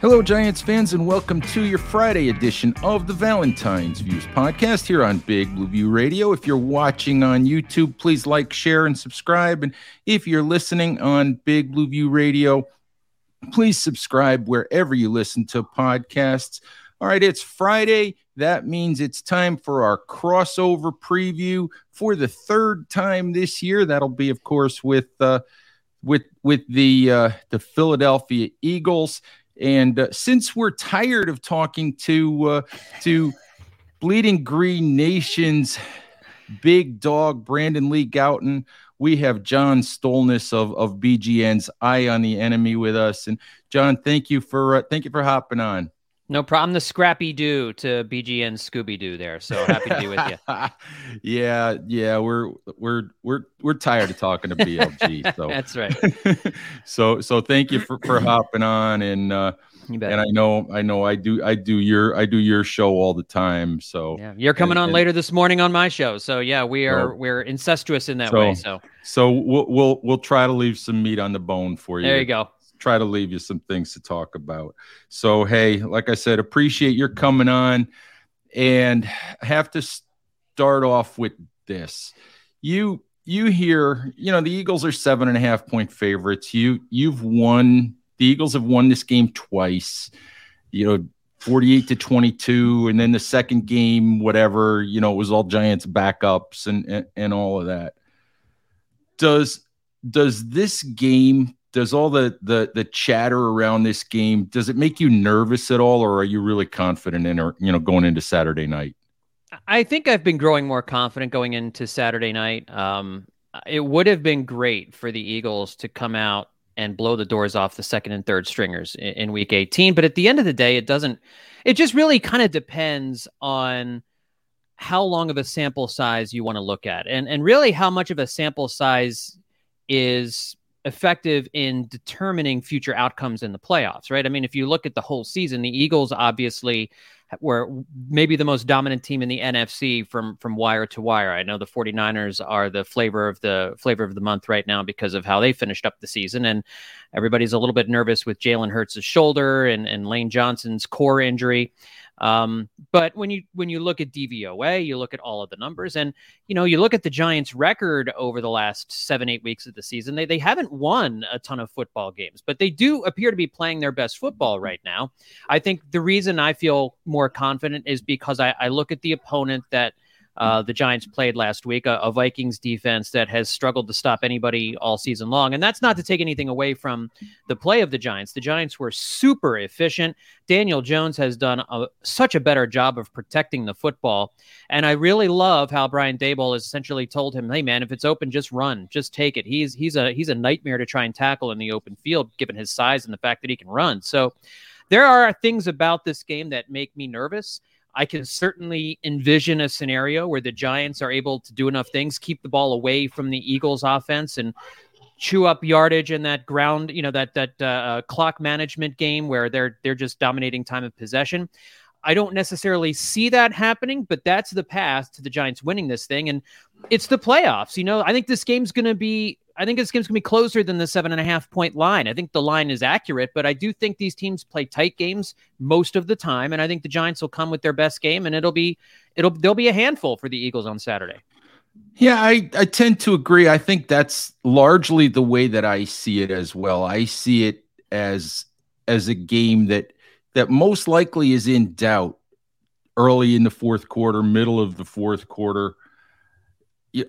Hello, Giants fans, and welcome to your Friday edition of the Valentine's Views podcast here on Big Blue View Radio. If you're watching on YouTube, please like, share, and subscribe. And if you're listening on Big Blue View Radio, please subscribe wherever you listen to podcasts. All right, it's Friday. That means it's time for our crossover preview for the third time this year. That'll be, of course, with uh, with with the uh, the Philadelphia Eagles. And uh, since we're tired of talking to uh, to Bleeding Green Nation's big dog Brandon Lee Gowton, we have John Stolnis of of BGN's Eye on the Enemy with us. And John, thank you for uh, thank you for hopping on. No problem. The Scrappy Doo to BG and Scooby Doo there. So happy to be with you. yeah, yeah, we're we're we're we're tired of talking to BLG. So that's right. so so thank you for, for hopping on and uh and I know I know I do I do your I do your show all the time. So yeah, you're coming and, on and, later this morning on my show. So yeah, we are so, we're incestuous in that so, way. So so we'll we'll we'll try to leave some meat on the bone for you. There you go try to leave you some things to talk about. So, hey, like I said, appreciate your coming on and have to start off with this. You you hear, you know, the Eagles are seven and a half point favorites. You you've won the Eagles have won this game twice, you know, 48 to 22. And then the second game, whatever, you know, it was all Giants backups and, and, and all of that. Does does this game does all the the the chatter around this game does it make you nervous at all or are you really confident in or you know going into saturday night i think i've been growing more confident going into saturday night um, it would have been great for the eagles to come out and blow the doors off the second and third stringers in, in week 18 but at the end of the day it doesn't it just really kind of depends on how long of a sample size you want to look at and and really how much of a sample size is effective in determining future outcomes in the playoffs, right? I mean, if you look at the whole season, the Eagles obviously were maybe the most dominant team in the NFC from from wire to wire. I know the 49ers are the flavor of the flavor of the month right now because of how they finished up the season and everybody's a little bit nervous with Jalen Hurts' shoulder and and Lane Johnson's core injury. Um, but when you when you look at DVOA, you look at all of the numbers, and you know you look at the Giants' record over the last seven eight weeks of the season. They they haven't won a ton of football games, but they do appear to be playing their best football right now. I think the reason I feel more confident is because I, I look at the opponent that uh, the Giants played last week, a, a, Vikings defense that has struggled to stop anybody all season long. And that's not to take anything away from the play of the Giants. The Giants were super efficient. Daniel Jones has done a, such a better job of protecting the football. And I really love how Brian Daboll has essentially told him, "Hey, man, if it's open, just run, just take it." He's he's a he's a nightmare to try and tackle in the open field, given his size and the fact that he can run. So. There are things about this game that make me nervous. I can certainly envision a scenario where the Giants are able to do enough things, keep the ball away from the Eagles' offense, and chew up yardage in that ground, you know, that that uh, uh, clock management game where they're they're just dominating time of possession. I don't necessarily see that happening, but that's the path to the Giants winning this thing, and it's the playoffs. You know, I think this game's going to be I think this game's gonna be closer than the seven and a half point line. I think the line is accurate, but I do think these teams play tight games most of the time, and I think the Giants will come with their best game, and it'll be it'll there'll be a handful for the Eagles on Saturday. Yeah, I, I tend to agree. I think that's largely the way that I see it as well. I see it as as a game that that most likely is in doubt early in the fourth quarter, middle of the fourth quarter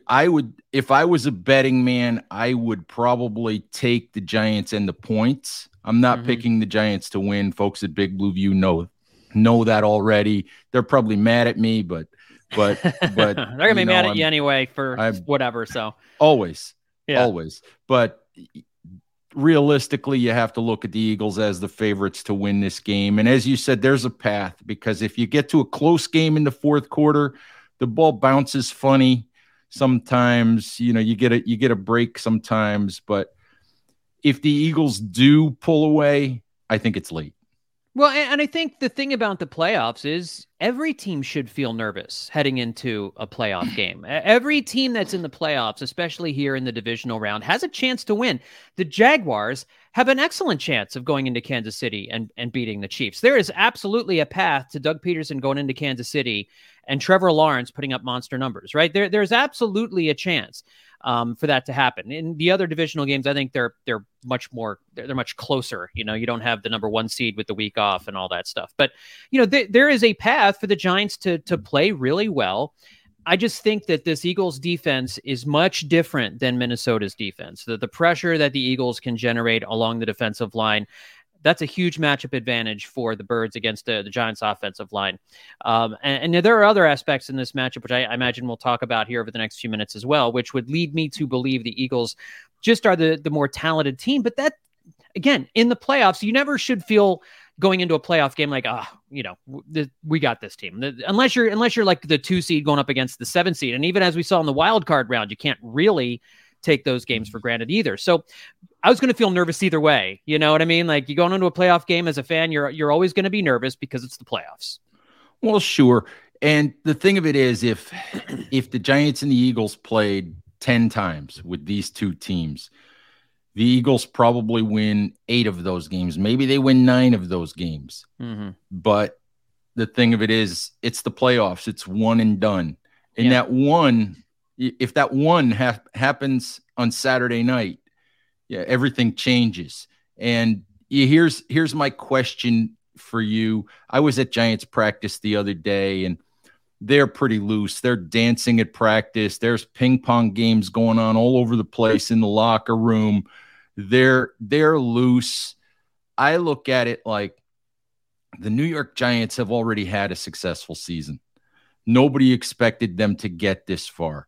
I would, if I was a betting man, I would probably take the Giants and the points. I'm not mm-hmm. picking the Giants to win. Folks at Big Blue View know know that already. They're probably mad at me, but but but they're gonna be know, mad at I'm, you anyway for I'm, whatever. So always, yeah. always. But realistically, you have to look at the Eagles as the favorites to win this game. And as you said, there's a path because if you get to a close game in the fourth quarter, the ball bounces funny. Sometimes, you know, you get a you get a break sometimes, but if the Eagles do pull away, I think it's late. Well, and I think the thing about the playoffs is every team should feel nervous heading into a playoff game. Every team that's in the playoffs, especially here in the divisional round, has a chance to win. The Jaguars have an excellent chance of going into Kansas City and, and beating the Chiefs. There is absolutely a path to Doug Pederson going into Kansas City and Trevor Lawrence putting up monster numbers, right? There, there's absolutely a chance um, for that to happen. In the other divisional games, I think they're they're much more they're, they're, much closer. You know, you don't have the number one seed with the week off and all that stuff. But you know, th- there is a path for the Giants to to play really well. I just think that this Eagles defense is much different than Minnesota's defense. That the pressure that the Eagles can generate along the defensive line that's a huge matchup advantage for the Birds against the, the Giants' offensive line. Um, and, and, there are other aspects in this matchup, which I, I, imagine we'll talk about here over the next few minutes as well, which would lead me to believe the Eagles just are the, the more talented team. But that, again, in the playoffs, you never should feel going into a playoff game like, ah, oh, you know, the, we got this team. The, unless you're unless you're like the two seed going up against the seven seed, and even as we saw in the wild card round, you can't really take those games for granted either. So I was going to feel nervous either way. You know what I mean? Like you're going into a playoff game as a fan, you're you're always going to be nervous because it's the playoffs. Well, sure. And the thing of it is, if if the Giants and the Eagles played ten times with these two teams, the Eagles probably win eight of those games. Maybe they win nine of those games. Mm-hmm. But the thing of it is, it's the playoffs. It's one and done. And yeah. that one if that one ha- happens on Saturday night, yeah, everything changes. And here's here's my question for you. I was at Giants practice the other day, and they're pretty loose. They're dancing at practice. There's ping pong games going on all over the place in the locker room. They're they're loose. I look at it like the New York Giants have already had a successful season. Nobody expected them to get this far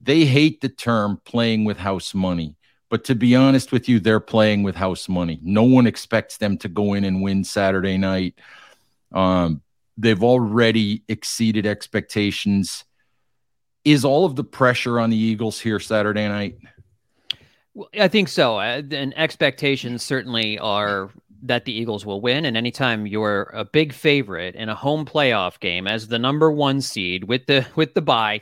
they hate the term playing with house money. But to be honest with you, they're playing with house money. No one expects them to go in and win Saturday night. Um, they've already exceeded expectations. Is all of the pressure on the Eagles here Saturday night? Well, I think so. Uh, and expectations certainly are that the Eagles will win. And anytime you're a big favorite in a home playoff game as the number one seed with the with the bye,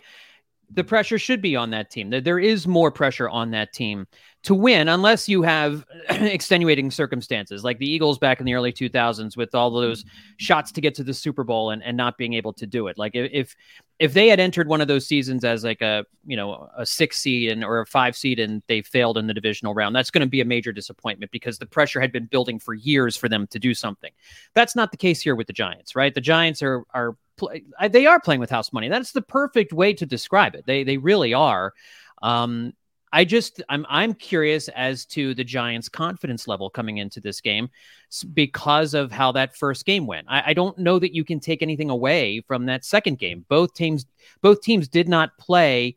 the pressure should be on that team. There is more pressure on that team to win, unless you have extenuating circumstances, like the Eagles back in the early 2000s with all those shots to get to the Super Bowl and, and not being able to do it. Like if if they had entered one of those seasons as like a you know a six seed and or a five seed and they failed in the divisional round, that's going to be a major disappointment because the pressure had been building for years for them to do something. That's not the case here with the Giants, right? The Giants are are they are playing with house money. That's the perfect way to describe it. They they really are. Um, I just I'm I'm curious as to the Giants' confidence level coming into this game because of how that first game went. I, I, don't know that you can take anything away from that second game. Both teams both teams did not play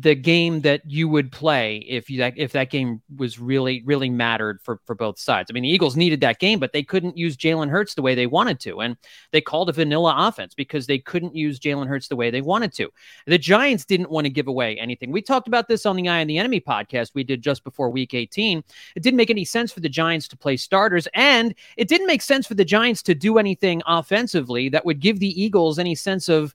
the game that you would play if you if that game was really really mattered for for both sides. I mean, the Eagles needed that game, but they couldn't use Jalen Hurts the way they wanted to, and they called a vanilla offense because they couldn't use Jalen Hurts the way they wanted to. The Giants didn't want to give away anything. We talked about this on the Eye on the Enemy podcast we did just before Week 18. It didn't make any sense for the Giants to play starters, and it didn't make sense for the Giants to do anything offensively that would give the Eagles any sense of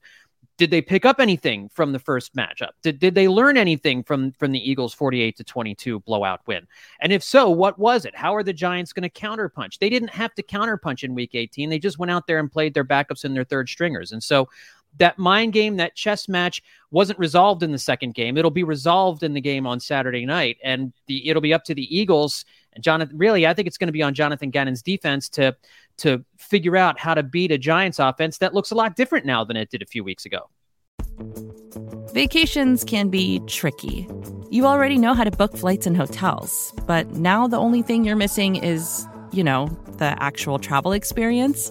did they pick up anything from the first matchup? Did, did they learn anything from from the Eagles 48 to 22 blowout win? And if so, what was it? How are the Giants going to counterpunch? They didn't have to counterpunch in week 18. They just went out there and played their backups and their third stringers. And so that mind game, that chess match wasn't resolved in the second game. It'll be resolved in the game on Saturday night. And the it'll be up to the Eagles and Jonathan, really, I think it's going to be on Jonathan Gannon's defense to to figure out how to beat a Giants offense that looks a lot different now than it did a few weeks ago. Vacations can be tricky. You already know how to book flights and hotels, but now the only thing you're missing is, you know, the actual travel experience.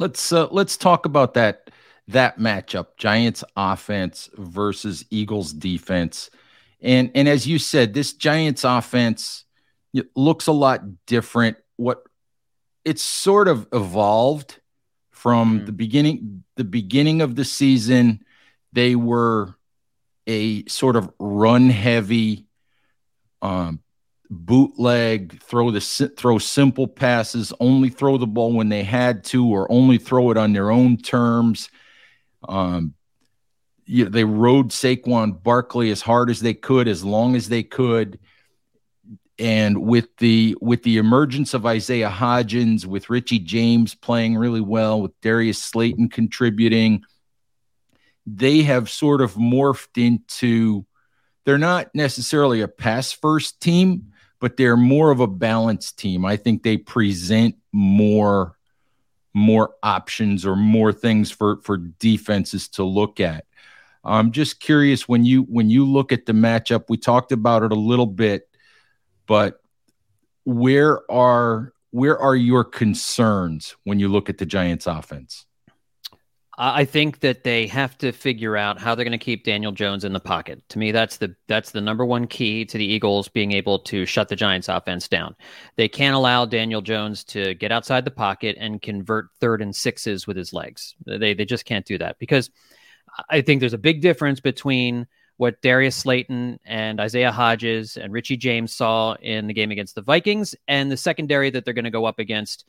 Let's uh, let's talk about that that matchup: Giants offense versus Eagles defense. And and as you said, this Giants offense looks a lot different. What it's sort of evolved from mm. the beginning the beginning of the season they were a sort of run heavy um, bootleg throw the throw simple passes only throw the ball when they had to or only throw it on their own terms. Um, you know, they rode Saquon Barkley as hard as they could as long as they could. And with the with the emergence of Isaiah Hodgins, with Richie James playing really well, with Darius Slayton contributing, they have sort of morphed into they're not necessarily a pass first team, but they're more of a balanced team. I think they present more more options or more things for for defenses to look at. I'm just curious when you when you look at the matchup, we talked about it a little bit but where are where are your concerns when you look at the Giants offense? I think that they have to figure out how they're going to keep Daniel Jones in the pocket. To me, that's the that's the number one key to the Eagles being able to shut the Giants offense down. They can't allow Daniel Jones to get outside the pocket and convert third and sixes with his legs. They they just can't do that because I think there's a big difference between what Darius Slayton and Isaiah Hodgins and Richie James saw in the game against the Vikings and the secondary that they're going to go up against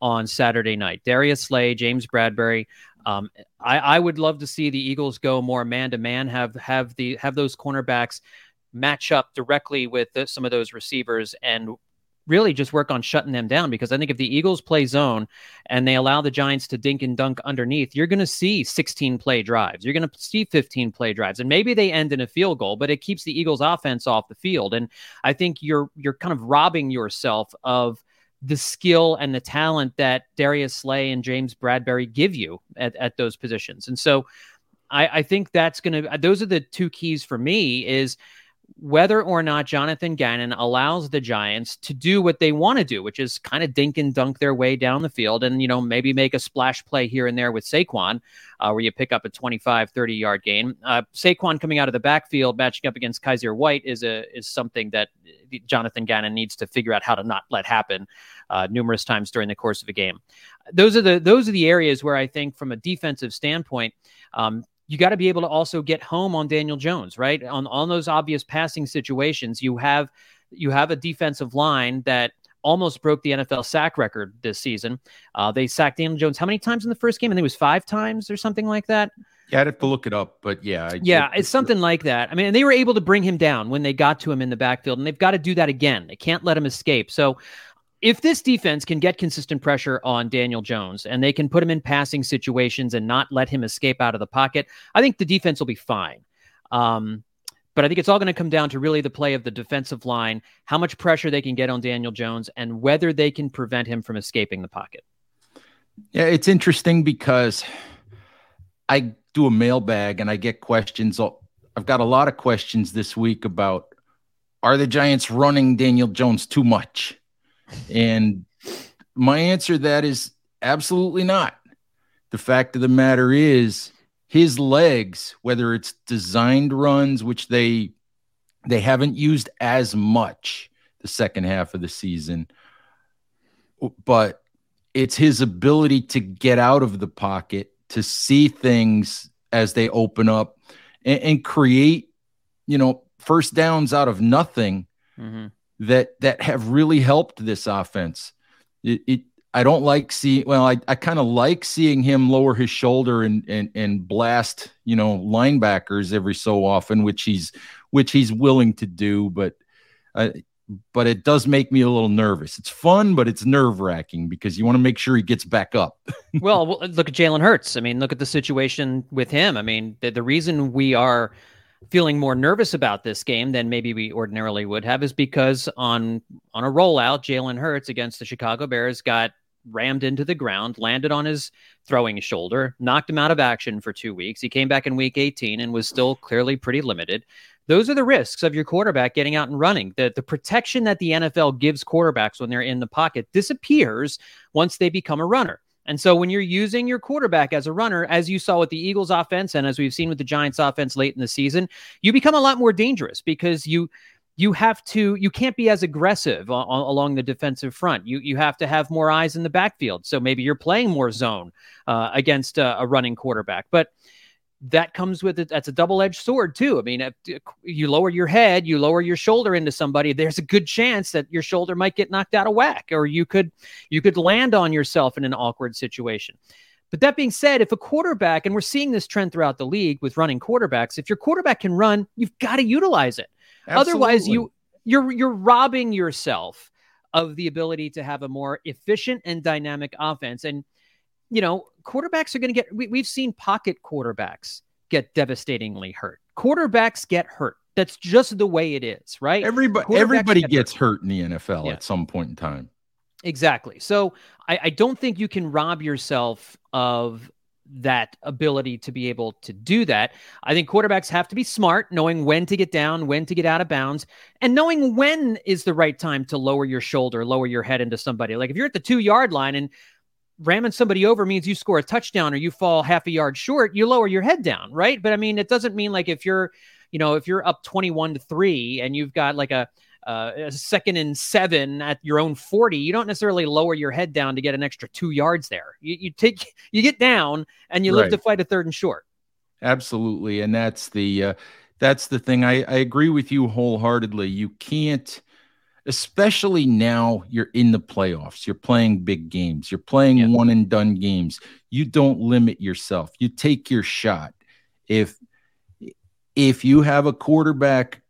on Saturday night. Darius Slay, James Bradberry. Um, I, I would love to see the Eagles go more man to man, have have the have those cornerbacks match up directly with the, some of those receivers and really just work on shutting them down because I think if the Eagles play zone and they allow the Giants to dink and dunk underneath, you're going to see 16 play drives. You're going to see 15 play drives and maybe they end in a field goal, but it keeps the Eagles offense off the field and I think you're you're kind of robbing yourself of the skill and the talent that Darius Slay and James Bradberry give you at, at those positions. And so I, I think that's going to, those are the two keys for me is whether or not Jonathan Gannon allows the Giants to do what they want to do, which is kind of dink and dunk their way down the field and, you know, maybe make a splash play here and there with Saquon, uh, where you pick up a 25, 30 yard gain. Uh, Saquon coming out of the backfield, matching up against Kyzir White is a, is something that Jonathan Gannon needs to figure out how to not let happen uh, numerous times during the course of a game. Those are the, those are the areas where I think from a defensive standpoint, um, you got to be able to also get home on Daniel Jones, right? On on those obvious passing situations, you have you have a defensive line that almost broke the NFL sack record this season. Uh, they sacked Daniel Jones how many times in the first game? I think it was five times or something like that. Yeah, I'd have to look it up, but yeah, I, yeah, it's something like that. I mean, they were able to bring him down when they got to him in the backfield, and they've got to do that again. They can't let him escape. So if this defense can get consistent pressure on Daniel Jones and they can put him in passing situations and not let him escape out of the pocket, I think the defense will be fine. Um, but I think it's all going to come down to really the play of the defensive line, how much pressure they can get on Daniel Jones, and whether they can prevent him from escaping the pocket. Yeah, it's interesting because I do a mailbag and I get questions. I've got a lot of questions this week about are the Giants running Daniel Jones too much? And my answer to that is absolutely not. The fact of the matter is, his legs, whether it's designed runs, which they they haven't used as much the second half of the season, but it's his ability to get out of the pocket, to see things as they open up and, and create, you know, first downs out of nothing mm-hmm. That that have really helped this offense. It, it I don't like seeing. Well, I, I kind of like seeing him lower his shoulder and and and blast you know linebackers every so often, which he's which he's willing to do. But uh, but it does make me a little nervous. It's fun, but it's nerve wracking because you want to make sure he gets back up. well, look at Jalen Hurts. I mean, look at the situation with him. I mean, the, the reason we are feeling more nervous about this game than maybe we ordinarily would have is because on on a rollout, Jalen Hurts against the Chicago Bears got rammed into the ground, landed on his throwing shoulder, knocked him out of action for two weeks. He came back in week 18 and was still clearly pretty limited. Those are the risks of your quarterback getting out and running. The, the protection that the NFL gives quarterbacks when they're in the pocket disappears once they become a runner. And so when you're using your quarterback as a runner, as you saw with the Eagles offense and as we've seen with the Giants offense late in the season, you become a lot more dangerous because you you have to you can't be as aggressive a- along the defensive front. You you have to have more eyes in the backfield. So maybe you're playing more zone uh, against a, a, running quarterback, but that comes with it. That's a double edged sword too. I mean, if you lower your head, you lower your shoulder into somebody. There's a good chance that your shoulder might get knocked out of whack, or you could you could land on yourself in an awkward situation. But that being said, if a quarterback, and we're seeing this trend throughout the league with running quarterbacks, if your quarterback can run, you've got to utilize it. Absolutely. Otherwise, you you're you're robbing yourself of the ability to have a more efficient and dynamic offense. And you know, quarterbacks are going to get. We, we've seen pocket quarterbacks get devastatingly hurt. Quarterbacks get hurt. That's just the way it is, right? Everybody everybody get gets hurt. hurt. in the NFL yeah. at some point in time. Exactly. So I, I, don't think you can rob yourself of that ability to be able to do that. I think quarterbacks have to be smart, knowing when to get down, when to get out of bounds, and knowing when is the right time to lower your shoulder, lower your head into somebody. Like if you're at the two yard line and ramming somebody over means you score a touchdown or you fall half a yard short, you lower your head down, right? But I mean, it doesn't mean like if you're, you know, if you're up 21 to three and you've got like a, uh, a second and seven at your own 40, you don't necessarily lower your head down to get an extra two yards there. You, you take, you get down and you right. live to fight a third and short. Absolutely. And that's the, uh, that's the thing. I, I agree with you wholeheartedly. You can't, especially now you're in the playoffs. You're playing big games. You're playing yeah. one and done games. You don't limit yourself. You take your shot. If, if you have a quarterback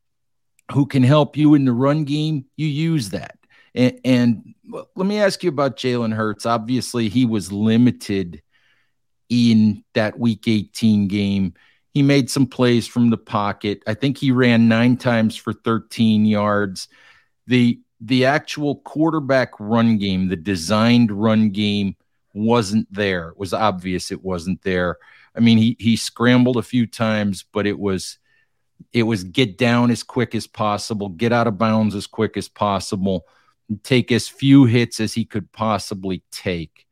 who can help you in the run game, you use that. And, and let me ask you about Jalen Hurts. Obviously, he was limited in that week 18 game. He made some plays from the pocket. I think he ran nine times for 13 yards. The the actual quarterback run game, the designed run game wasn't there. It was obvious it wasn't there. I mean, he he scrambled a few times, but it was it was get down as quick as possible, get out of bounds as quick as possible, take as few hits as he could possibly take.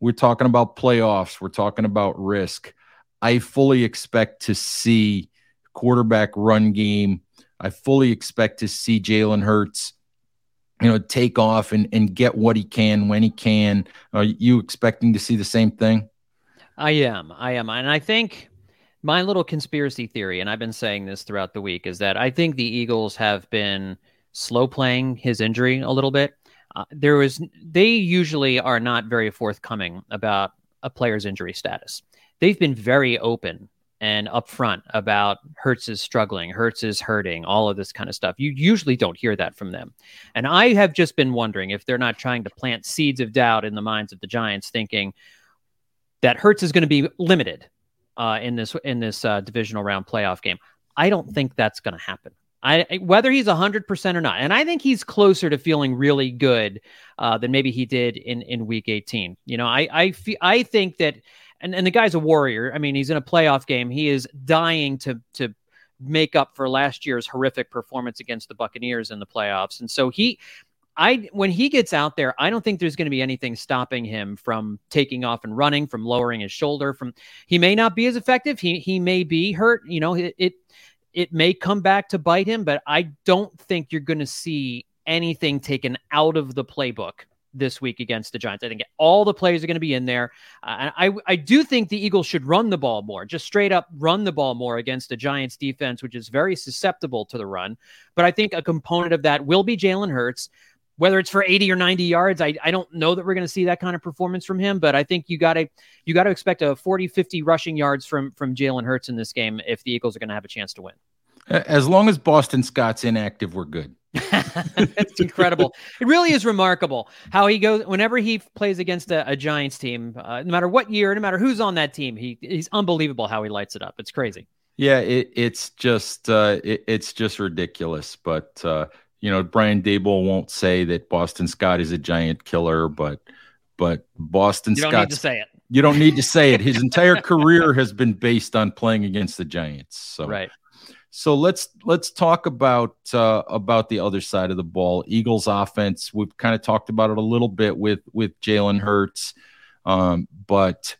We're talking about playoffs, we're talking about risk. I fully expect to see quarterback run game. I fully expect to see Jalen Hurts, you know, take off and, and get what he can when he can. Are you expecting to see the same thing? I am. I am. And I think my little conspiracy theory, and I've been saying this throughout the week, is that I think the Eagles have been slow playing his injury a little bit. Uh, there was they usually are not very forthcoming about a player's injury status. They've been very open and upfront about Hurts is struggling, Hurts is hurting, all of this kind of stuff. You usually don't hear that from them. And I have just been wondering if they're not trying to plant seeds of doubt in the minds of the Giants, thinking that Hurts is going to be limited uh, in this in this uh, divisional round playoff game. I don't think that's going to happen. I whether he's hundred percent or not, and I think he's closer to feeling really good uh, than maybe he did in in Week 18. You know, I I fe- I think that, and and the guy's a warrior. I mean, he's in a playoff game. He is dying to to make up for last year's horrific performance against the Buccaneers in the playoffs, and so he I when he gets out there, I don't think there's going to be anything stopping him from taking off and running, from lowering his shoulder. From he may not be as effective. He he may be hurt. You know, it it, it may come back to bite him, but I don't think you're going to see anything taken out of the playbook this week against the Giants. I think all the players are going to be in there. Uh, I I do think the Eagles should run the ball more, just straight up run the ball more against the Giants defense, which is very susceptible to the run. But I think a component of that will be Jalen Hurts. Whether it's for 80 or 90 yards, I, I don't know that we're going to see that kind of performance from him, but I think you got to you got to expect a 40 50 rushing yards from from Jalen Hurts in this game if the Eagles are going to have a chance to win. As long as Boston Scott's inactive, we're good. That's incredible. It really is remarkable how he goes whenever he plays against a, a Giants team, uh, no matter what year, no matter who's on that team. He he's unbelievable how he lights it up. It's crazy. Yeah, it, it's just uh, it, it's just ridiculous. But uh, you know, Brian Daboll won't say that Boston Scott is a giant killer, but but Boston you don't Scott need to say it. You don't need to say it. His entire career has been based on playing against the Giants. So right. So let's let's talk about uh, about the other side of the ball. Eagles offense. We've kind of talked about it a little bit with with Jalen Hurts, um, but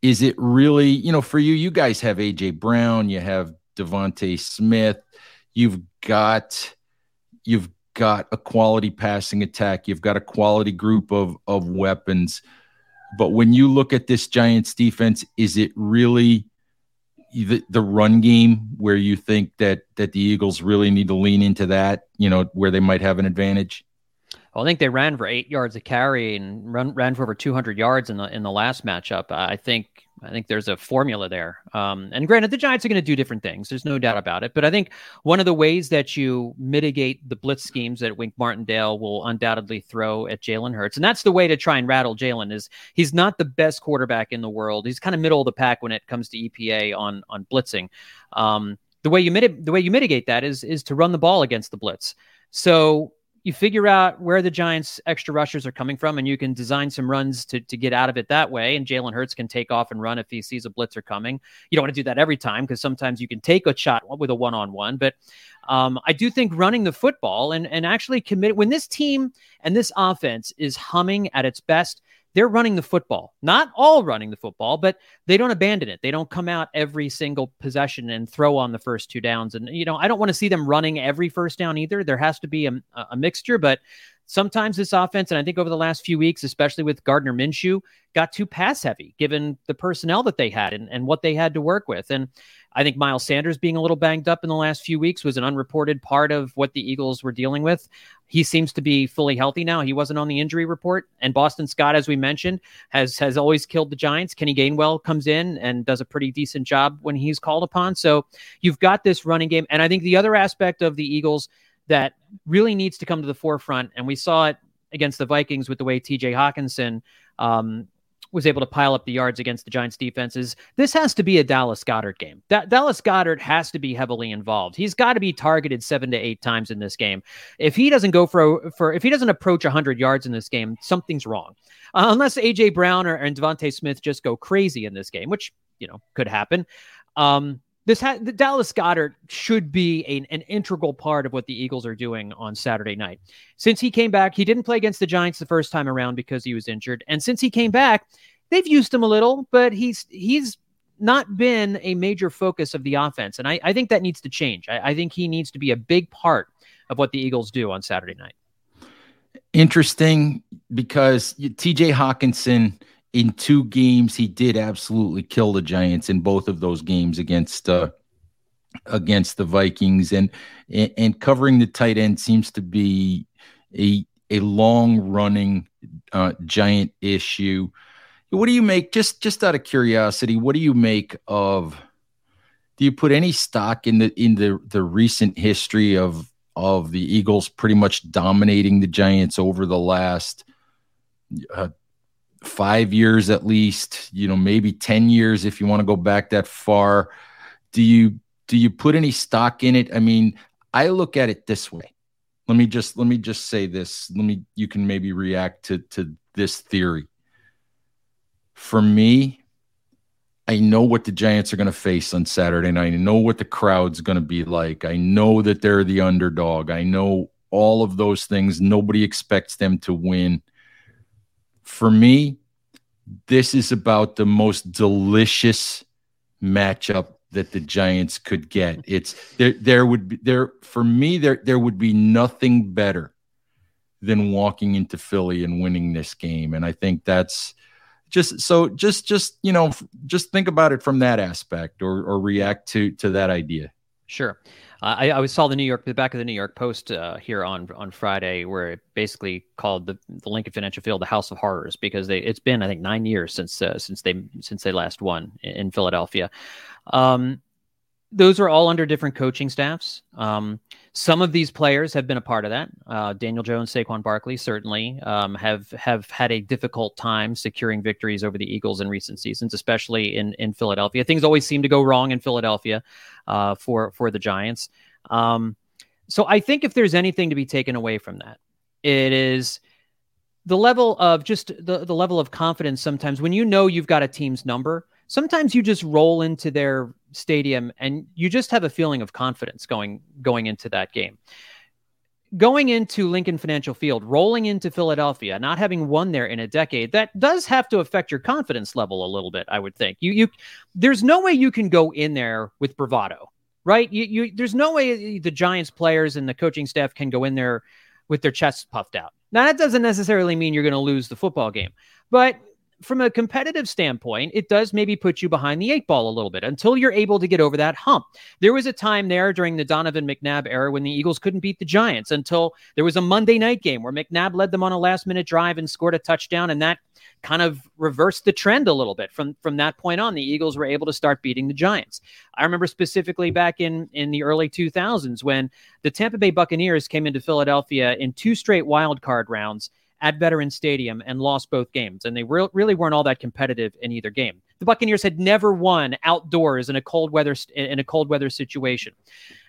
is it really you know for you? You guys have AJ Brown, you have DeVonta Smith, you've got you've got a quality passing attack, you've got a quality group of of weapons. But when you look at this Giants defense, is it really the, the run game where you think that that the Eagles really need to lean into that, you know, where they might have an advantage? Well, I think they ran for eight yards a carry and run, ran for over 200 yards in the in the last matchup. I think I think there's a formula there. Um, and granted, the Giants are going to do different things. There's no doubt about it. But I think one of the ways that you mitigate the blitz schemes that Wink Martindale will undoubtedly throw at Jalen Hurts, and that's the way to try and rattle Jalen, is he's not the best quarterback in the world. He's kind of middle of the pack when it comes to EPA on on blitzing. Um, the way you mit- the way you mitigate that is is to run the ball against the blitz. So you figure out where the Giants' extra rushers are coming from, and you can design some runs to, to get out of it that way. And Jalen Hurts can take off and run if he sees a blitzer coming. You don't want to do that every time because sometimes you can take a shot with a one on one. But um, I do think running the football and, and actually commit when this team and this offense is humming at its best, they're running the football. Not all running the football, but they don't abandon it. They don't come out every single possession and throw on the first two downs. And, you know, I don't want to see them running every first down either. There has to be a, a mixture, but sometimes this offense, and I think over the last few weeks, especially with Gardner Minshew, got too pass heavy given the personnel that they had and, and what they had to work with. And I think Miles Sanders being a little banged up in the last few weeks was an unreported part of what the Eagles were dealing with. He seems to be fully healthy now. He wasn't on the injury report. And Boston Scott, as we mentioned, has has always killed the Giants. Kenny Gainwell comes in and does a pretty decent job when he's called upon. So you've got this running game. And I think the other aspect of the Eagles that really needs to come to the forefront, and we saw it against the Vikings with the way TJ Hockenson um, was able to pile up the yards against the Giants defenses. This has to be a Dallas Goedert game. Da- Dallas Goedert has to be heavily involved. He's got to be targeted seven to eight times in this game. If he doesn't go for for if he doesn't approach 100 yards in this game, something's wrong. Uh, unless AJ Brown or, and DeVonta Smith just go crazy in this game, which you know could happen. Um, this ha- the Dallas Goedert should be a, an integral part of what the Eagles are doing on Saturday night. Since he came back, he didn't play against the Giants the first time around because he was injured, and since he came back, they've used him a little, but he's he's not been a major focus of the offense, and I, I think that needs to change. I, I think he needs to be a big part of what the Eagles do on Saturday night. Interesting because T.J. Hockenson in two games, he did absolutely kill the Giants in both of those games against uh, against the Vikings, and and covering the tight end seems to be a a long running uh, giant issue. What do you make just just out of curiosity? What do you make of? Do you put any stock in the in the the recent history of of the Eagles pretty much dominating the Giants over the last uh, five years at least, you know, maybe 10 years if you want to go back that far. Do you do you put any stock in it? I mean, I look at it this way. Let me just let me just say this. Let me you can maybe react to to this theory. For me, I know what the Giants are going to face on Saturday night. I know what the crowd's going to be like. I know that they're the underdog. I know all of those things. Nobody expects them to win. For me, this is about the most delicious matchup that the Giants could get. It's there there would be there for me there there would be nothing better than walking into Philly and winning this game and I think that's just so just just you know just think about it from that aspect or or react to to that idea. Sure. I, I saw the New York, the back of the New York Post uh, here on on Friday, where it basically called the, the Lincoln Financial Field the House of Horrors because they it's been I think nine years since uh, since they since they last won in, in Philadelphia. Um, those are all under different coaching staffs. Um, some of these players have been a part of that. Uh, Daniel Jones, Saquon Barkley certainly um, have have had a difficult time securing victories over the Eagles in recent seasons, especially in in Philadelphia. Things always seem to go wrong in Philadelphia uh, for for the Giants. Um, so I think if there's anything to be taken away from that, it is the level of just the, the level of confidence sometimes when you know you've got a team's number sometimes you just roll into their stadium and you just have a feeling of confidence going going into that game. Going into Lincoln Financial Field, rolling into Philadelphia, not having won there in a decade, that does have to affect your confidence level a little bit, I would think. You you there's no way you can go in there with bravado, right? You you there's no way the Giants players and the coaching staff can go in there with their chests puffed out. Now that doesn't necessarily mean you're going to lose the football game, but from a competitive standpoint, it does maybe put you behind the eight ball a little bit until you're able to get over that hump. There was a time there during the Donovan McNabb era when the Eagles couldn't beat the Giants until there was a Monday night game where McNabb led them on a last minute drive and scored a touchdown. And that kind of reversed the trend a little bit. From from that point on, the Eagles were able to start beating the Giants. I remember specifically back in in the early 2000s when the Tampa Bay Buccaneers came into Philadelphia in two straight wild card rounds at Veterans Stadium and lost both games, and they re- really weren't all that competitive in either game. The Buccaneers had never won outdoors in a cold weather in a cold weather situation,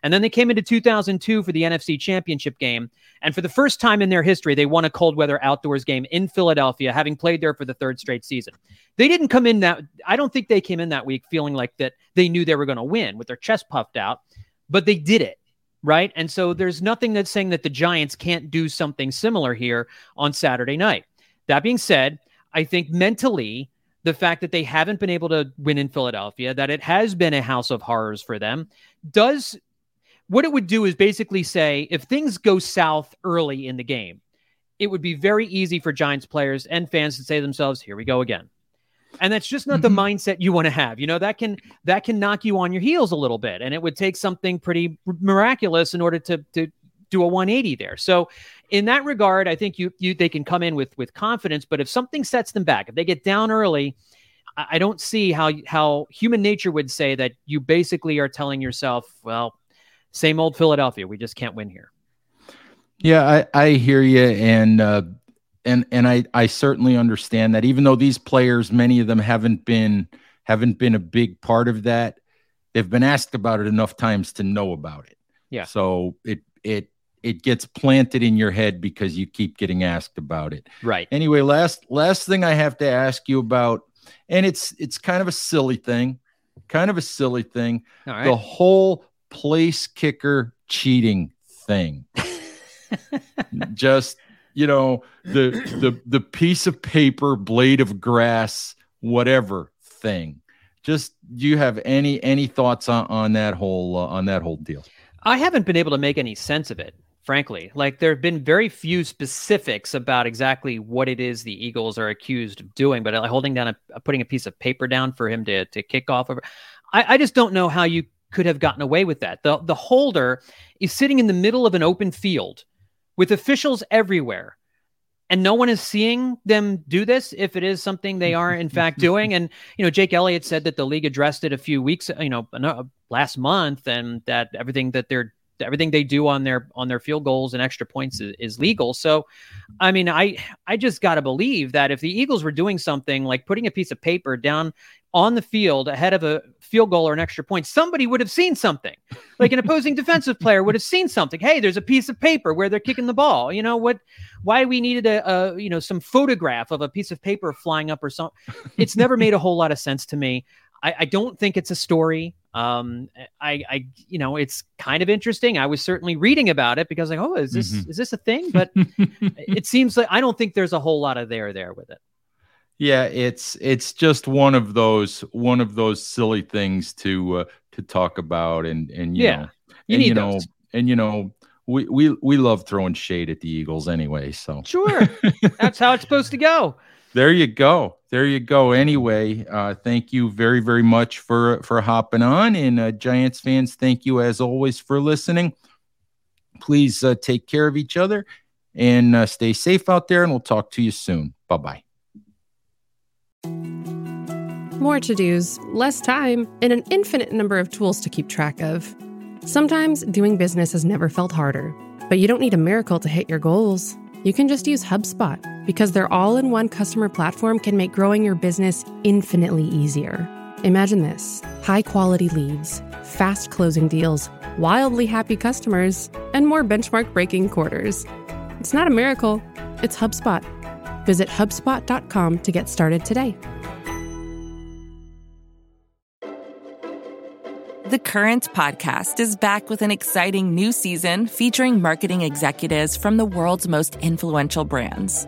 and then they came into 2002 for the NFC Championship game, and for the first time in their history, they won a cold weather outdoors game in Philadelphia, having played there for the third straight season. They didn't come in that. I don't think they came in that week feeling like that they knew they were going to win with their chest puffed out, but they did it right? And so there's nothing that's saying that the Giants can't do something similar here on Saturday night. That being said, I think mentally, the fact that they haven't been able to win in Philadelphia, that it has been a house of horrors for them, does what it would do is basically say if things go south early in the game, it would be very easy for Giants players and fans to say to themselves, here we go again and that's just not mm-hmm. the mindset you want to have you know that can that can knock you on your heels a little bit and it would take something pretty miraculous in order to to do a 180 there so in that regard i think you you they can come in with with confidence but if something sets them back if they get down early I, I don't see how how human nature would say that you basically are telling yourself well same old philadelphia we just can't win here yeah i i hear you and uh and and I I certainly understand that even though these players many of them haven't been haven't been a big part of that they've been asked about it enough times to know about it. Yeah. So it it it gets planted in your head because you keep getting asked about it. Right. Anyway, last last thing I have to ask you about and it's it's kind of a silly thing. Kind of a silly thing. The whole place kicker cheating thing. Just you know the the the piece of paper blade of grass whatever thing. Just do you have any any thoughts on on that whole uh, on that whole deal? I haven't been able to make any sense of it frankly. Like there have been very few specifics about exactly what it is the eagles are accused of doing but like holding down a putting a piece of paper down for him to to kick off over I, I just don't know how you could have gotten away with that. The the holder is sitting in the middle of an open field with officials everywhere. And no one is seeing them do this if it is something they are in fact doing. And you know jake elliott said that the league addressed it a few weeks you know last month and that everything that they're everything they do on their on their field goals and extra points is, is legal so i mean i i just got to believe that if the eagles were doing something like putting a piece of paper down on the field ahead of a field goal or an extra point, somebody would have seen something. Like an opposing defensive player would have seen something. Hey, there's a piece of paper where they're kicking the ball. You know what? Why we needed a, a you know some photograph of a piece of paper flying up or something. It's never made a whole lot of sense to me. I, I don't think it's a story. Um, I, I, you know, it's kind of interesting. I was certainly reading about it because like, oh, is this mm-hmm. is this a thing? But it seems like I don't think there's a whole lot of there there with it. Yeah, it's it's just one of those one of those silly things to uh, to talk about, and and you yeah, know, you and, need you know, those. and you know, we we we love throwing shade at the Eagles anyway. So sure, that's how it's supposed to go. There you go. There you go. Anyway, uh, thank you very very much for for hopping on, and uh, Giants fans, thank you as always for listening. Please uh, take care of each other and uh, stay safe out there, and we'll talk to you soon. Bye bye. More to dos, less time, and an infinite number of tools to keep track of. Sometimes doing business has never felt harder, but you don't need a miracle to hit your goals. You can just use HubSpot because their all in one customer platform can make growing your business infinitely easier. Imagine this high quality leads, fast closing deals, wildly happy customers, and more benchmark breaking quarters. It's not a miracle, it's HubSpot. Visit HubSpot.com to get started today. The Current podcast is back with an exciting new season featuring marketing executives from the world's most influential brands.